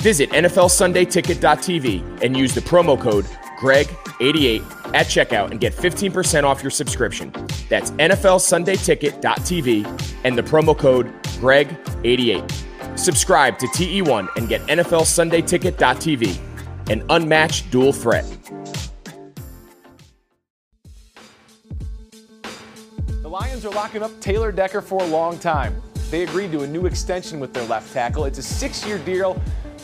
Visit NFLSundayTicket.tv and use the promo code GREG88 at checkout and get 15% off your subscription. That's NFLSundayTicket.tv and the promo code GREG88. Subscribe to TE1 and get NFLSundayTicket.tv, an unmatched dual threat. The Lions are locking up Taylor Decker for a long time. They agreed to a new extension with their left tackle. It's a six-year deal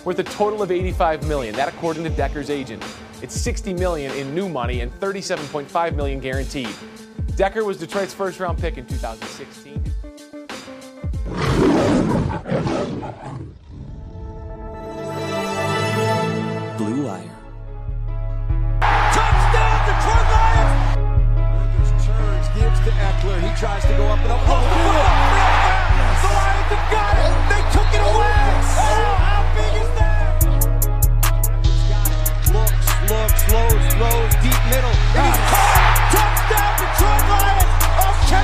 worth a total of 85 million. That according to Decker's agent. It's 60 million in new money and 37.5 million guaranteed. Decker was Detroit's first-round pick in 2016. Blue Wire. Touchdown, Detroit Lions! Burgers turns, gives to Eckler. He tries to go up and up. Oh,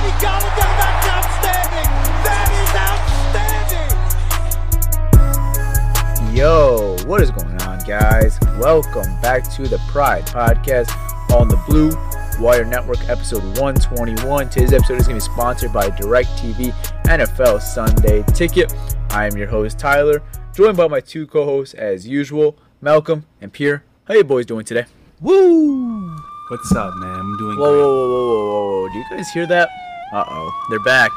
Oh, Kenny Golladay, that's outstanding. That is outstanding. Yo, what is going on, guys? Welcome back to the Pride Podcast on the Blue Wire Network, episode 121. Today's episode is going to be sponsored by DirecTV NFL Sunday Ticket. I am your host, Tyler, joined by my two co hosts, as usual, Malcolm and Pierre. How you boys doing today? Woo! What's up, man? I'm doing Whoa, whoa, whoa, whoa, whoa, whoa, whoa. Do you guys hear that? Uh oh. They're back.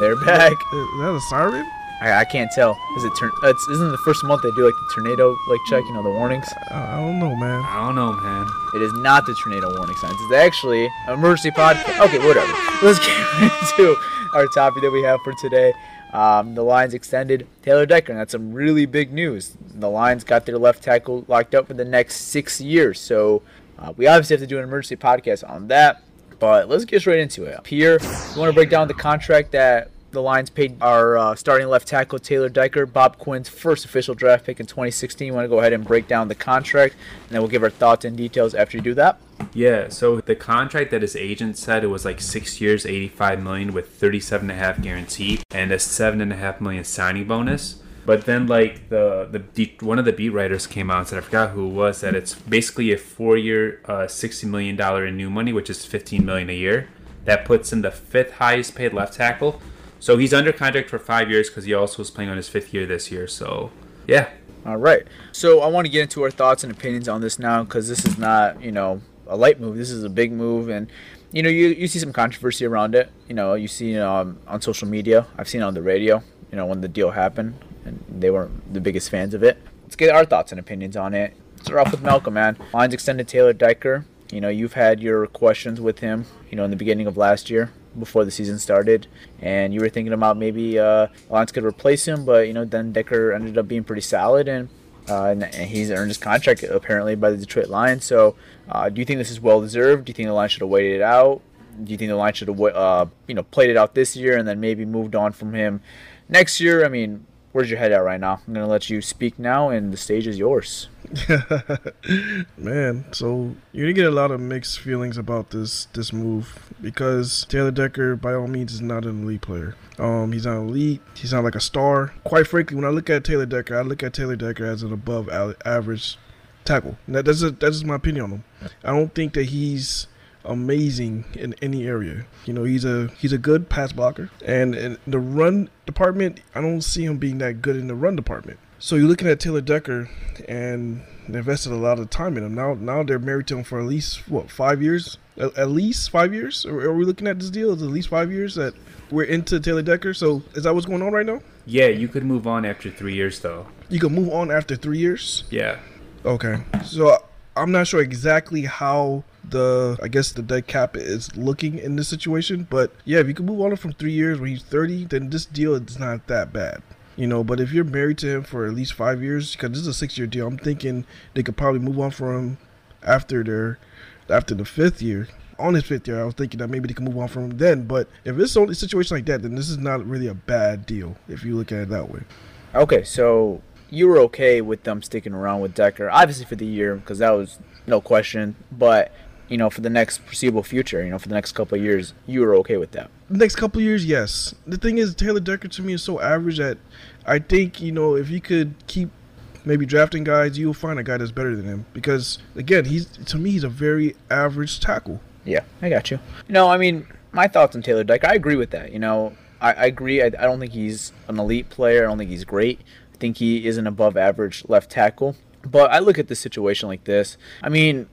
They're back. Is that a siren? I, I can't tell. Is it turn? Uh, it's, isn't the first month they do like the tornado like check? You know the warnings. I, I don't know, man. I don't know, man. It is not the tornado warning signs. It's actually emergency podcast. Okay, whatever. Let's get into our topic that we have for today. Um, the Lions extended Taylor Decker, and that's some really big news. The Lions got their left tackle locked up for the next six years, so uh, we obviously have to do an emergency podcast on that. But let's get straight into it. Pierre, you want to break down the contract that the Lions paid our uh, starting left tackle Taylor Decker, Bob Quinn's first official draft pick in 2016. You want to go ahead and break down the contract, and then we'll give our thoughts and details after you do that. Yeah, so the contract that his agent said it was like six years, eighty-five million with thirty-seven and a half guaranteed and a seven and a half million signing bonus. But then, like the the beat- one of the beat writers came out and said, I forgot who it was, that it's basically a four-year, uh, sixty million dollar in new money, which is fifteen million a year. That puts him the fifth highest paid left tackle. So he's under contract for five years because he also was playing on his fifth year this year. So yeah, All right. So I want to get into our thoughts and opinions on this now because this is not, you know, a light move. This is a big move, and you know, you, you see some controversy around it. You know, you see um, on social media. I've seen it on the radio. You know, when the deal happened, and they weren't the biggest fans of it. Let's get our thoughts and opinions on it. Start off with Malcolm, man. Lions extended Taylor Decker. You know, you've had your questions with him. You know, in the beginning of last year before the season started, and you were thinking about maybe uh, Lions could replace him, but you know, then Decker ended up being pretty solid, and uh, and, and he's earned his contract apparently by the Detroit Lions. So, uh, do you think this is well deserved? Do you think the Lions should have waited it out? Do you think the Lions should have, uh, you know, played it out this year and then maybe moved on from him next year? I mean, where's your head at right now? I'm gonna let you speak now, and the stage is yours. Man, so you're gonna get a lot of mixed feelings about this this move because Taylor Decker, by all means, is not an elite player. Um, he's not elite. He's not like a star. Quite frankly, when I look at Taylor Decker, I look at Taylor Decker as an above average tackle. That, that's a, that's just my opinion on him. I don't think that he's amazing in any area. You know, he's a he's a good pass blocker, and in the run department, I don't see him being that good in the run department. So you're looking at Taylor Decker, and they invested a lot of time in him. Now, now they're married to him for at least what five years? At, at least five years? Are, are we looking at this deal? Is it at least five years that we're into Taylor Decker? So is that what's going on right now? Yeah, you could move on after three years though. You can move on after three years. Yeah. Okay. So I'm not sure exactly how the I guess the dead cap is looking in this situation, but yeah, if you can move on from three years when he's 30, then this deal is not that bad. You know, but if you're married to him for at least five years, because this is a six-year deal, I'm thinking they could probably move on from him after their after the fifth year. On his fifth year, I was thinking that maybe they can move on from him then. But if it's only a situation like that, then this is not really a bad deal if you look at it that way. Okay, so you were okay with them sticking around with Decker, obviously for the year, because that was no question. But you know, for the next foreseeable future, you know, for the next couple of years, you were okay with that. Next couple of years, yes. The thing is, Taylor Decker to me is so average that I think you know if you could keep maybe drafting guys, you'll find a guy that's better than him. Because again, he's to me he's a very average tackle. Yeah, I got you. No, I mean, my thoughts on Taylor Decker, I agree with that. You know, I, I agree. I, I don't think he's an elite player. I don't think he's great. I think he is an above average left tackle. But I look at the situation like this. I mean,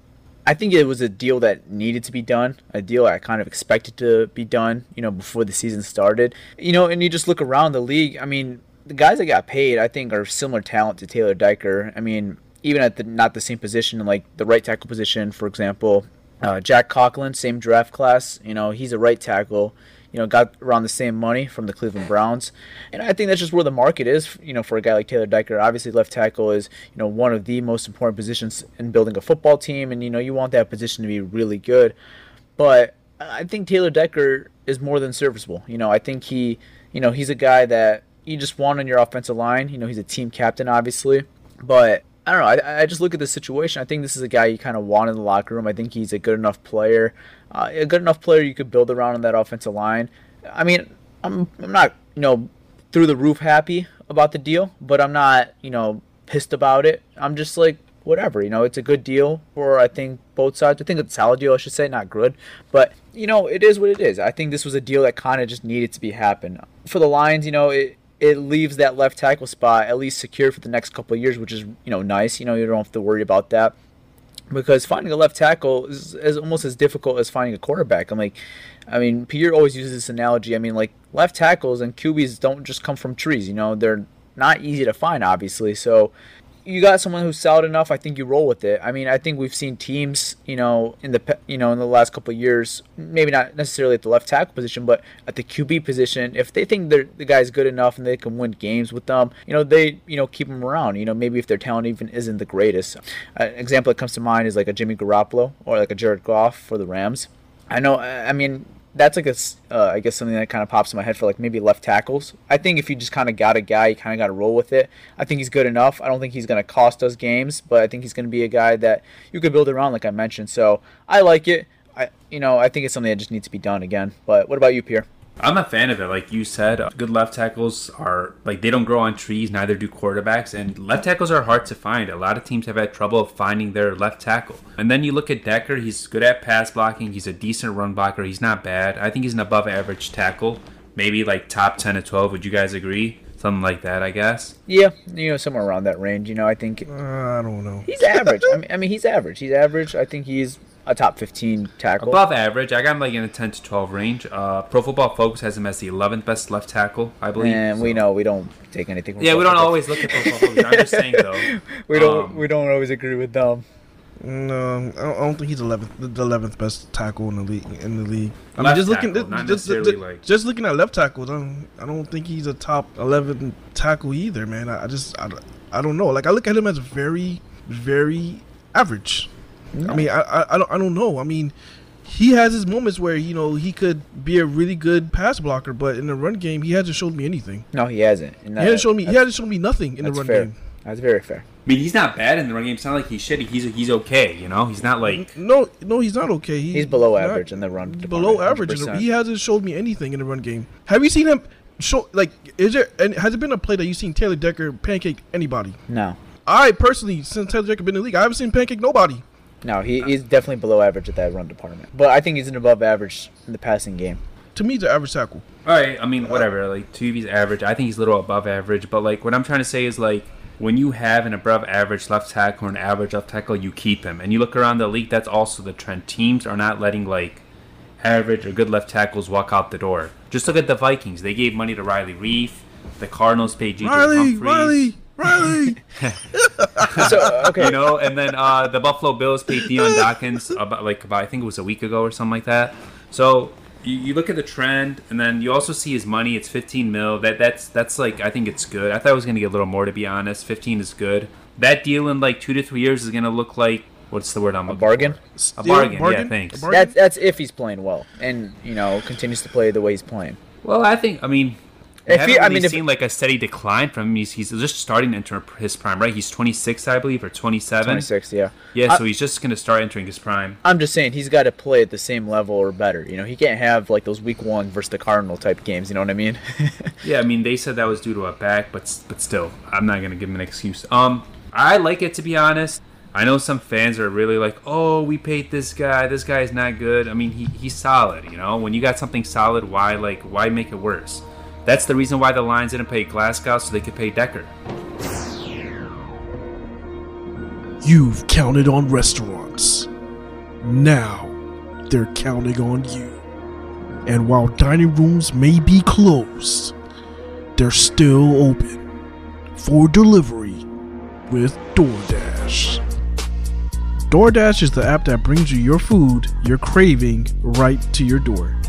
I think it was a deal that needed to be done, a deal I kind of expected to be done, you know, before the season started. You know, and you just look around the league. I mean, the guys that got paid, I think, are similar talent to Taylor Decker. I mean, even at the not the same position, like the right tackle position, for example, uh, Jack Conklin, same draft class. You know, he's a right tackle. You know, got around the same money from the Cleveland Browns, and I think that's just where the market is. You know, for a guy like Taylor Decker, obviously left tackle is you know one of the most important positions in building a football team, and you know you want that position to be really good. But I think Taylor Decker is more than serviceable. You know, I think he, you know, he's a guy that you just want on your offensive line. You know, he's a team captain, obviously, but I don't know. I, I just look at the situation. I think this is a guy you kind of want in the locker room. I think he's a good enough player, uh, a good enough player you could build around on that offensive line. I mean, I'm I'm not you know through the roof happy about the deal, but I'm not you know pissed about it. I'm just like whatever. You know, it's a good deal for I think both sides. I think it's a solid deal, I should say, not good, but you know, it is what it is. I think this was a deal that kind of just needed to be happen for the Lions. You know, it it leaves that left tackle spot at least secure for the next couple of years, which is you know nice. You know you don't have to worry about that because finding a left tackle is, is almost as difficult as finding a quarterback. I'm like, I mean, Pierre always uses this analogy. I mean, like left tackles and QBs don't just come from trees. You know, they're not easy to find, obviously. So you got someone who's solid enough, I think you roll with it. I mean, I think we've seen teams, you know, in the you know in the last couple of years, maybe not necessarily at the left tackle position, but at the QB position, if they think the guy's good enough and they can win games with them, you know, they you know keep them around. You know, maybe if their talent even isn't the greatest. An example that comes to mind is like a Jimmy Garoppolo or like a Jared Goff for the Rams. I know. I mean, that's like a, uh, I guess something that kind of pops in my head for like maybe left tackles. I think if you just kind of got a guy, you kind of got to roll with it. I think he's good enough. I don't think he's going to cost us games, but I think he's going to be a guy that you could build around, like I mentioned. So I like it. I, you know, I think it's something that just needs to be done again. But what about you, Pierre? I'm a fan of it. Like you said, good left tackles are like they don't grow on trees. Neither do quarterbacks, and left tackles are hard to find. A lot of teams have had trouble finding their left tackle. And then you look at Decker. He's good at pass blocking. He's a decent run blocker. He's not bad. I think he's an above average tackle. Maybe like top ten to twelve. Would you guys agree? Something like that, I guess. Yeah, you know, somewhere around that range. You know, I think Uh, I don't know. he's average. I mean, I mean, he's average. He's average. I think he's a top 15 tackle. Above average. I got him like in a 10 to 12 range. Uh, Pro Football Focus has him as the 11th best left tackle, I believe. and we know we don't take anything. From Yeah, we don't Pro always look at Pro Football Focus. I'm just saying though. We don't. um, we don't always agree with them. No, I don't, think he's 11th, the 11th best tackle in the league. In the league, I mean, Left just looking, tackle, not just, necessarily, just, like- just looking at left tackles, I don't, I don't think he's a top 11 tackle either, man. I, I just, I, I don't know. Like I look at him as very, very average. I mean, I, I, I don't, I don't know. I mean, he has his moments where you know he could be a really good pass blocker, but in the run game, he hasn't showed me anything. No, he hasn't. And He hasn't shown me. He hasn't shown me nothing in the That's run fair. game. That's very fair. I mean, he's not bad in the run game. It's not like he's shitty. He's he's okay. You know, he's not like No, no, he's not okay. He, He's below not- average in the run. below average. in the- He hasn't showed me anything in the run game. Have you seen him show like? Is there and has it been a play that you've seen Taylor Decker pancake anybody? No, I personally, since Taylor Decker been in the league, I haven't seen pancake nobody. No, he, he's definitely below average at that run department. But I think he's an above average in the passing game. To me, he's an average tackle. All right, I mean, whatever. Like, TV's average. I think he's a little above average. But like, what I'm trying to say is like, when you have an above average left tackle or an average left tackle, you keep him. And you look around the league, that's also the trend. Teams are not letting like average or good left tackles walk out the door. Just look at the Vikings. They gave money to Riley Reiff. The Cardinals paid J.J. Riley, Humphries. Riley, Riley. So okay, You know, and then uh, the Buffalo Bills paid Dion Dawkins about like about I think it was a week ago or something like that. So you, you look at the trend, and then you also see his money. It's 15 mil. That that's that's like I think it's good. I thought it was gonna get a little more to be honest. 15 is good. That deal in like two to three years is gonna look like what's the word I'm a bargain. A Still bargain. Yeah, thanks. Bargain? That's that's if he's playing well and you know continues to play the way he's playing. Well, I think I mean. I If haven't he- I really mean, if- seen like a steady decline from him. He's, he's just starting to enter his prime, right? He's 26, I believe, or 27. 26, yeah. Yeah, I- so he's just going to start entering his prime. I'm just saying he's got to play at the same level or better. You know, he can't have like those week one versus the Cardinal type games. You know what I mean? Yeah, I mean they said that was due to a back, but but still, I'm not gonna give him an excuse. Um, I like it to be honest. I know some fans are really like, "Oh, we paid this guy. This guy is not good." I mean, he, he's solid. You know, when you got something solid, why like why make it worse? That's the reason why the Lions didn't pay Glasgow so they could pay Decker. You've counted on restaurants. Now they're counting on you. And while dining rooms may be closed, they're still open for delivery with DoorDash. DoorDash is the app that brings you your food you're craving right to your door.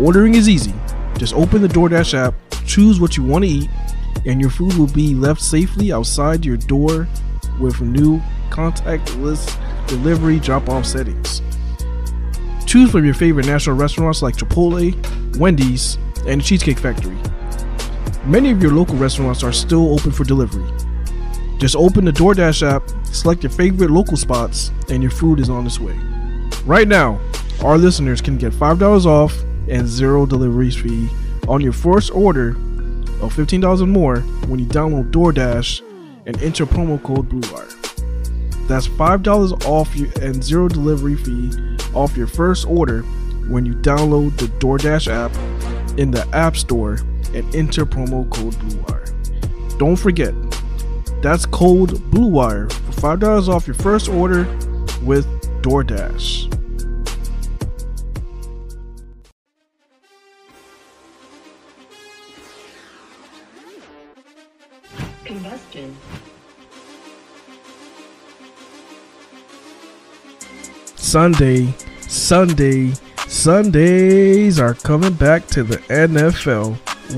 Ordering is easy. Just open the DoorDash app, choose what you want to eat, and your food will be left safely outside your door with new contactless delivery drop off settings. Choose from your favorite national restaurants like Chipotle, Wendy's, and the Cheesecake Factory. Many of your local restaurants are still open for delivery. Just open the DoorDash app, select your favorite local spots, and your food is on its way. Right now, our listeners can get $5 off and zero delivery fee on your first order of $15 or more when you download DoorDash and enter promo code BlueWire. That's $5 off your, and zero delivery fee off your first order when you download the DoorDash app in the App Store and enter promo code BlueWire. Don't forget, that's code BlueWire for $5 off your first order with DoorDash. Sunday, Sunday, Sundays are coming back to the NFL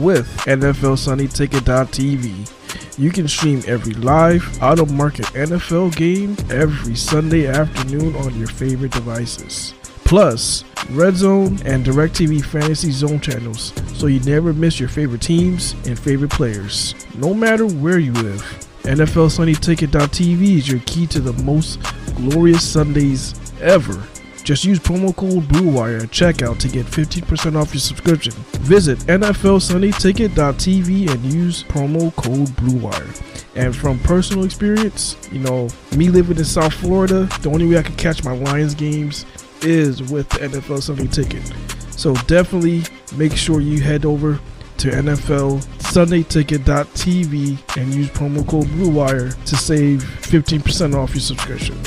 with NFL Sunday Ticket.tv. You can stream every live, out of market NFL game every Sunday afternoon on your favorite devices. Plus, Red Zone and DirecTV Fantasy Zone channels, so you never miss your favorite teams and favorite players, no matter where you live. NFL Sunday Ticket.tv is your key to the most glorious Sundays ever. Just use promo code BlueWire at checkout to get 15% off your subscription. Visit NFLSundayTicket.tv and use promo code BlueWire. And from personal experience, you know, me living in South Florida, the only way I can catch my Lions games is with the NFL Sunday Ticket. So definitely make sure you head over to NFLSundayTicket.tv and use promo code BlueWire to save 15% off your subscription.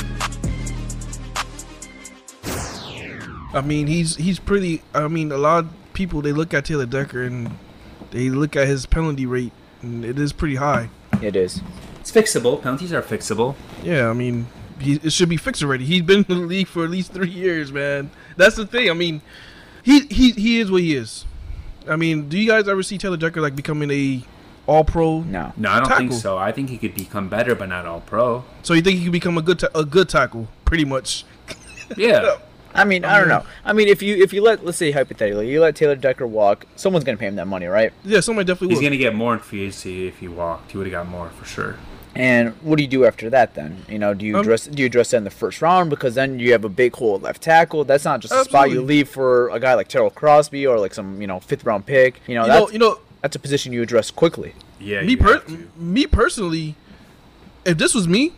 I mean, he's he's pretty. I mean, a lot of people they look at Taylor Decker and they look at his penalty rate, and it is pretty high. it is. It's fixable. Penalties are fixable. Yeah, I mean, he, it should be fixed already. He's been in the league for at least three years, man. That's the thing. I mean, he he he is what he is. I mean, do you guys ever see Taylor Decker like becoming a All Pro? No. No, I don't think so. I think he could become better, but not all pro. So you think he could become a good ta- a good tackle, pretty much? Yeah. I mean, I don't know. I mean, if you if you let let's say hypothetically, you let Taylor Decker walk, someone's gonna pay him that money, right? Yeah, somebody definitely He's will. gonna get more in free agency if he walked. He would have got more for sure. And what do you do after that then? You know, do you Um, address do you address that in the first round because then you have a big hole at left tackle? That's not just a spot you leave for a guy like Tyrell Crosby or like some you know fifth round pick. You know, you know, that's you know, that's a position you address quickly. Yeah. me you per- me personally, if this was me,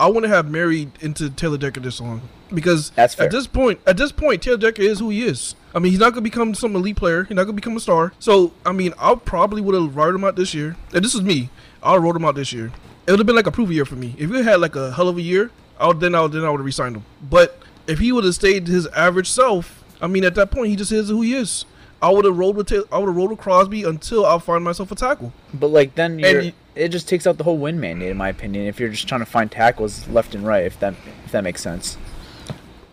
I wouldn't have married into Taylor Decker this long because That's fair. at this point, at this point, Taylor Decker is who he is. I mean, he's not gonna become some elite player. He's not gonna become a star. So, I mean, I probably would have wrote him out this year. If this was me, I wrote him out this year it would have been like a prove year for me. If he had like a hell of a year, I would, then I would then I would have resigned him. But if he would have stayed his average self, I mean, at that point, he just is who he is. I would have rolled with Ta- I would have rolled with Crosby until I find myself a tackle. But like then you- it just takes out the whole win mandate, in my opinion. If you're just trying to find tackles left and right, if that if that makes sense.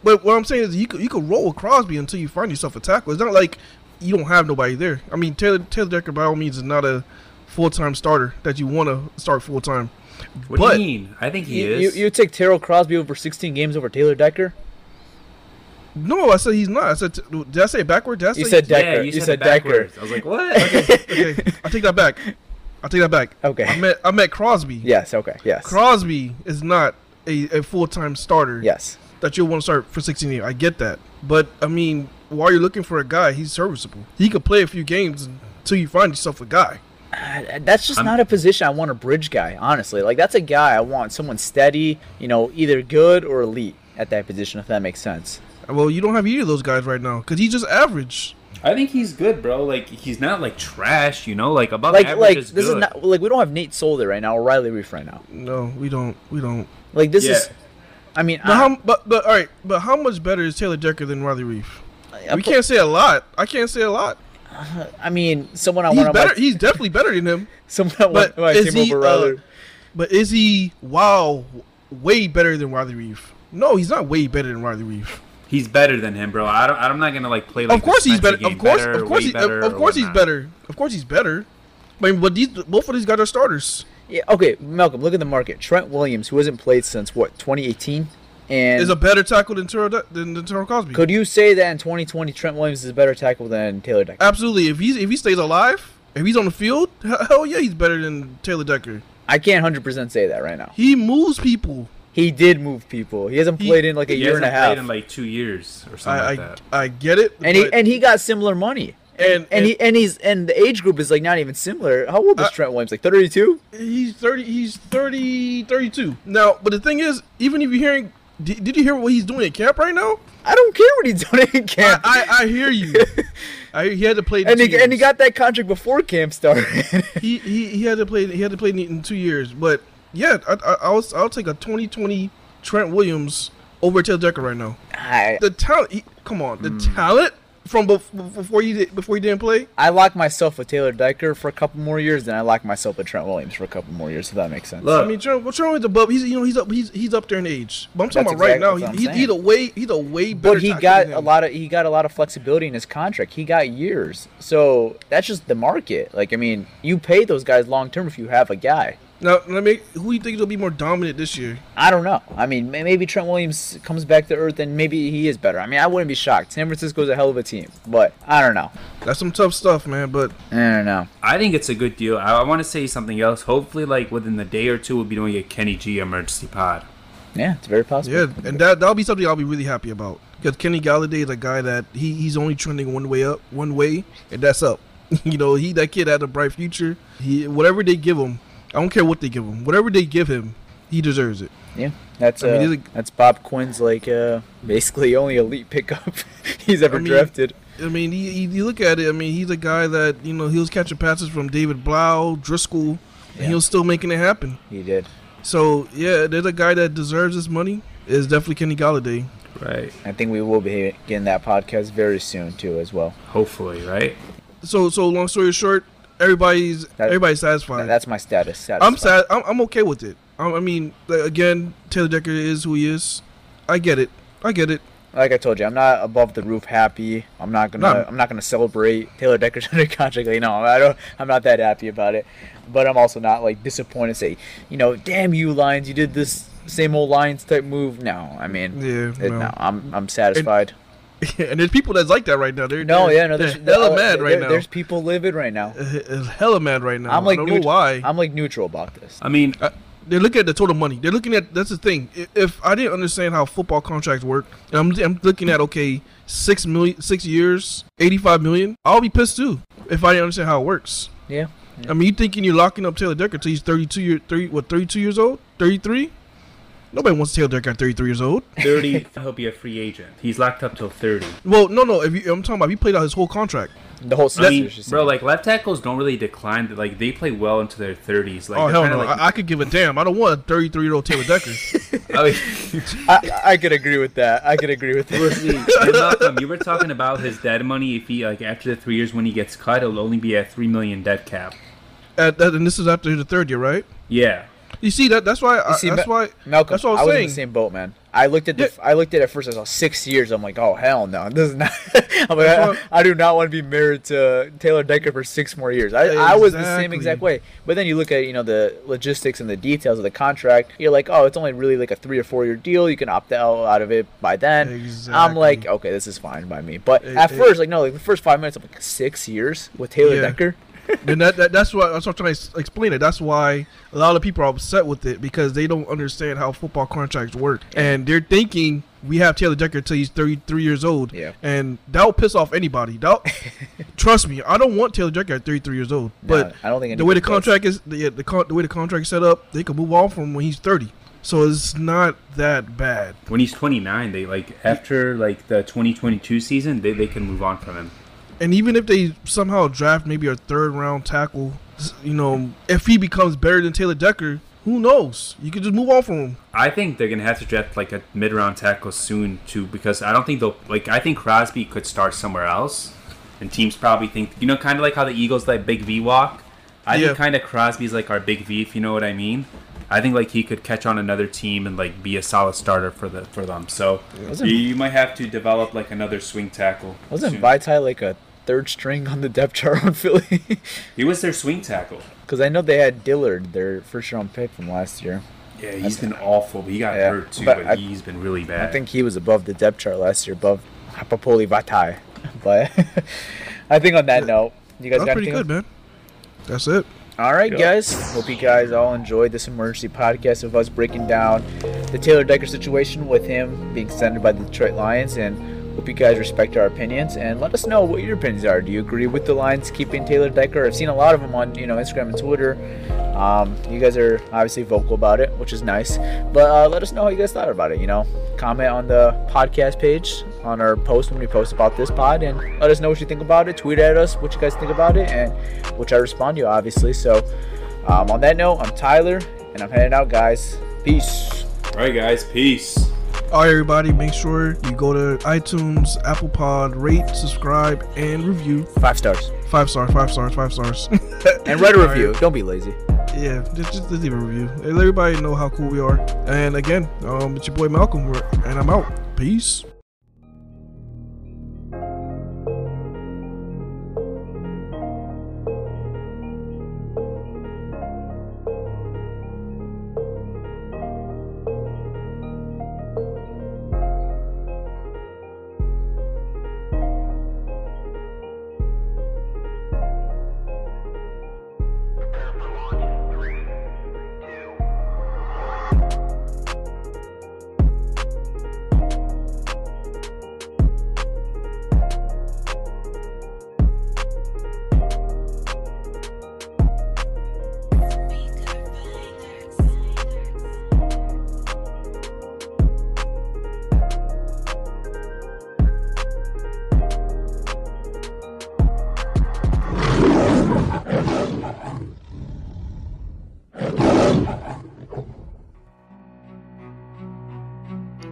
But what I'm saying is, you could you could roll with Crosby until you find yourself a tackle. It's not like you don't have nobody there. I mean, Taylor Taylor Decker by all means is not a full time starter that you want to start full time. What But- do you mean? I think he You, you, is. you take Tyrell Crosby over 16 games over Taylor Decker? No, I said he's not. I said did I say it backward? Did I say You said yeah, Decker. you, you said, said Decker. I was like, what? okay, I take that back. I take that back. Okay. I met I meant Crosby. Yes. Okay. Yes. Crosby is not a, a full time starter. yes. That you'll want to start for 16 years. I get that, but I mean, while you're looking for a guy, he's serviceable. He could play a few games until you find yourself a guy. Uh, That's just I'm- not a position I want a bridge guy, honestly. Like that's a guy I want someone steady, you know, either good or elite at that position, if that makes sense. Well, you don't have either of those guys right now because he's just average. I think he's good, bro. Like he's not like trash, you know. Like above Like, average like is this good. is not like we don't have Nate Solder right now or Riley Reiff right now. No, we don't. We don't. Like this Yeah. is, I mean, But I, how? But but all right. But how much better is Taylor Decker than Riley Reiff? I, We can't say a lot. I can't say a lot. I mean, someone I He's want on better. my, He's definitely better than him. someone I want But my is team he? over Uh, but is he? Wow, way better than Riley Reiff. No, he's not way better than Riley Reiff. He's better than him, bro. I don't. I'm not gonna like play. Like of course he's better. Of course, better, of course, way he, better, of course he's whatnot. better. Of course he's better. I mean, but these both of these guys are starters. Yeah, okay, Malcolm, look at the market. Trent Williams, who hasn't played since what 2018, and Is a better tackle than Tyrell than, than Tyrell Crosby. could you say that in 2020 Trent Williams is a better tackle than Taylor Decker? Absolutely. If he's if he stays alive, if he's on the field, he- hell yeah, he's better than Taylor Decker. I can't 100% say that right now. He moves people. He did move people. He hasn't He- played in like a year and a hasn't half. played in like two years or something I like I, that. I get it. and he and he got similar money. And, And he and he's and the age group is like not even similar. How old is Uh, Trent Williams? Like 32? he's 30 he's 30 32 now but the thing is even if you're hearing did, did you hear what he's doing at camp right now I don't care what he's doing in camp. I, I, I hear you I, he had to play in and he and he got that contract before camp started. he, he he had to play he had to play in two years but yeah I, I, I'll, I'll take a 2020 Trent Williams over Taylor Decker right now I the talent he, come on the Hmm. talent from before you did, before you didn't play I locked myself with Taylor Decker for a couple more years, then I locked myself with Trent Williams for a couple more years. If that makes sense. Look, I mean, Trent, what's wrong with above? He's you know he's up he's he's up there in age. But I'm talking That's about right now. what I'm He, he's, he's a saying. way he's a way better. but he got than a lot of he got a lot of flexibility in his contract. He got years, so that's just the market. Like I mean, you pay those guys long term if you have a guy. Now, let me. Who do you think will be more dominant this year? I don't know. I mean, maybe Trent Williams comes back to earth and maybe he is better. I mean, I wouldn't be shocked. San Francisco's a hell of a team, but I don't know. That's some tough stuff, man. But I don't know. I think it's a good deal. I, I want to say something else. Hopefully, like within the day or two, we'll be doing a Kenny G emergency pod. Yeah, it's very possible. yeah, and that that'll be something I'll be really happy about because Kenny Golladay is a guy that he, he's only trending one way up, one way, and that's up. you know, he that kid had a bright future. He whatever they give him, I don't care what they give him. Whatever they give him, he deserves it. Yeah, that's I mean, uh, he's a- that's Bob Quinn's like uh, basically only elite pickup he's ever I mean, drafted. I mean, he, he, you look at it. I mean, he's a guy that you know he was catching passes from David Blough, Driskel, and he was still making it happen. He did. So yeah, there's a guy that deserves his money. Is definitely Kenny Golladay. Right. I think we will be getting that podcast very soon too, as well. Hopefully, right? So so long story short, everybody's That- everybody's satisfied. That's my status. I'm sad. I'm, I'm okay with it. I, I mean, like, again, Taylor Decker is who he is. I get it. I get it. Like I told you, I'm not above the roof happy. I'm not gonna. No. I'm not gonna celebrate Taylor Decker's under contract. Like, no, I don't. I'm not that happy about it. But I'm also not like disappointed. Say, you know, damn you Lions, you did this same old Lions type move. No, I mean, Yeah, it- no. no, I'm I'm satisfied. and there's people that's like that right now. They're no, they're, yeah, no, there's they're hella there- mad right there- now. There's people livid right now. Hella mad right now. I'm like I don't know why. I'm like neutral about this. I mean, Uh, they're looking at the total money. They're looking at that's the thing. If I didn't understand how football contracts work, and I'm I'm looking at okay, six million, six years, eighty five million. I'll be pissed too if I didn't understand how it works. Yeah. I mean, you thinking you're locking up Taylor Decker till he's thirty two year thirty what thirty two years old, thirty three? Nobody wants to Taylor Decker at 33 years old. 30, he'll be a free agent. He's locked up till 30. Well, no, no. If you, I'm talking about, he played out his whole contract. The whole I season. mean, bro, like left tackles don't really decline. Like they play well into their 30s. Like oh hell no! Like, I, I could give a damn. I don't want a 33 year old Taylor Decker. I mean, I, I could agree with that. I could agree with that. Hey, Malcolm, you were talking about his dead money. If he like after the three years when he gets cut, it'll only be at three million dead cap. At, that, and this is after the third year, right? Yeah, You see that? That's why. I, see, that's Ma- why. Malcolm, that's what I I was was saying. in the same boat, man. I looked at the, Yeah. I looked at it first. I saw six years. I'm like, oh hell no, this is not. I'm like, I, I do not want to be married to Taylor Decker for six more years. I, I was the same exact way. But then you look at you know the logistics and the details of the contract. You're like, oh, it's only really like a three or four year deal. You can opt out out of it by then. Exactly. I'm like, okay, this is fine by me. But It- at it- first, like no, like the first five minutes, I'm like six years with Taylor Yeah. Decker. And that, that that's why that's what I'm trying to explain it. That's why a lot of people are upset with it because they don't understand how football contracts work, and they're thinking we have Taylor Decker till he's 33 years old. Yeah. and that will piss off anybody. That trust me, I don't want Taylor Decker at 33 years old. But I don't think the way the anybody does. contract is, the the, con- the way the contract set up, they can move on from when he's 30. So it's not that bad. when he's 29, they like after like the 2022 season, they, they can move on from him. And even if they somehow draft maybe a third round tackle, you know, if he becomes better than Taylor Decker, who knows? You could just move on from him. I think they're gonna have to draft like a mid round tackle soon too, because I don't think they'll like. I think Crosby could start somewhere else, and teams probably think you know, kind of like how the Eagles like Big V walk. I Yeah. think kind of Crosby's like our Big V, if you know what I mean. I think like he could catch on another team and like be a solid starter for the for them. So you, you might have to develop like another swing tackle. Wasn't soon. Vaitai like a third string on the depth chart on Philly? He was their swing tackle. Because I know they had Dillard, their first round pick from last year. Yeah, he's been awful. But he got Yeah, hurt too, but but, I- he's been really bad. I think he was above the depth chart last year, above Halapoulivaati Vaitai. But I think on that note, you guys That's got pretty anything good, man. That's it. All right, Yep. guys. Hope you guys all enjoyed this emergency podcast of us breaking down the Taylor Decker situation with him being extended by the Detroit Lions. And hope you guys respect our opinions and let us know what your opinions are. Do you agree with the Lions keeping Taylor Decker? I've seen a lot of them on you know Instagram and Twitter. Um, you guys are obviously vocal about it, which is nice. But uh, let us know how you guys thought about it. You know, comment on the podcast page on our post when we post about this pod, and let us know what you think about it. Tweet at us what you guys think about it, and which I respond to, obviously. So, um, on that note, I'm Tyler, and I'm heading out, guys. Peace. All right, guys. Peace. All right, everybody, make sure you go to iTunes, Apple Pod, rate, subscribe, and review. Five stars. Five stars, five stars, five stars. And write a All right. review. Don't be lazy. Yeah, just, just leave a review. Let everybody know how cool we are. And again, um, it's your boy Malcolm, and I'm out. Peace.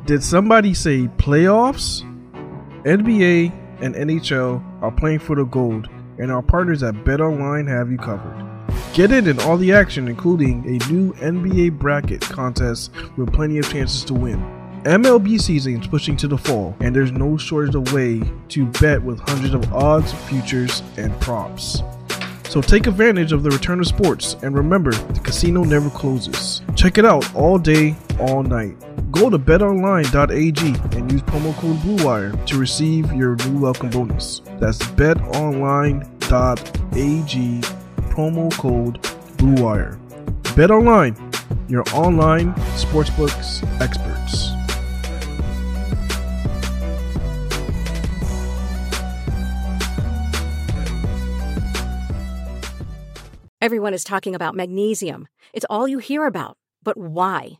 Did somebody say playoffs? NBA and NHL are playing for the gold, and our partners at BetOnline have you covered. Get in in all the action, including a new NBA bracket contest with plenty of chances to win. MLB season is pushing to the fall, and there's no shortage of way to bet with hundreds of odds, futures, and props. So take advantage of the return of sports, and remember, the casino never closes. Check it out all day, all night. Go to betonline.ag and use promo code BlueWire to receive your new welcome bonus. That's betonline.ag, promo code BlueWire. BetOnline, your online sportsbooks experts. Everyone is talking about magnesium. It's all you hear about. But why?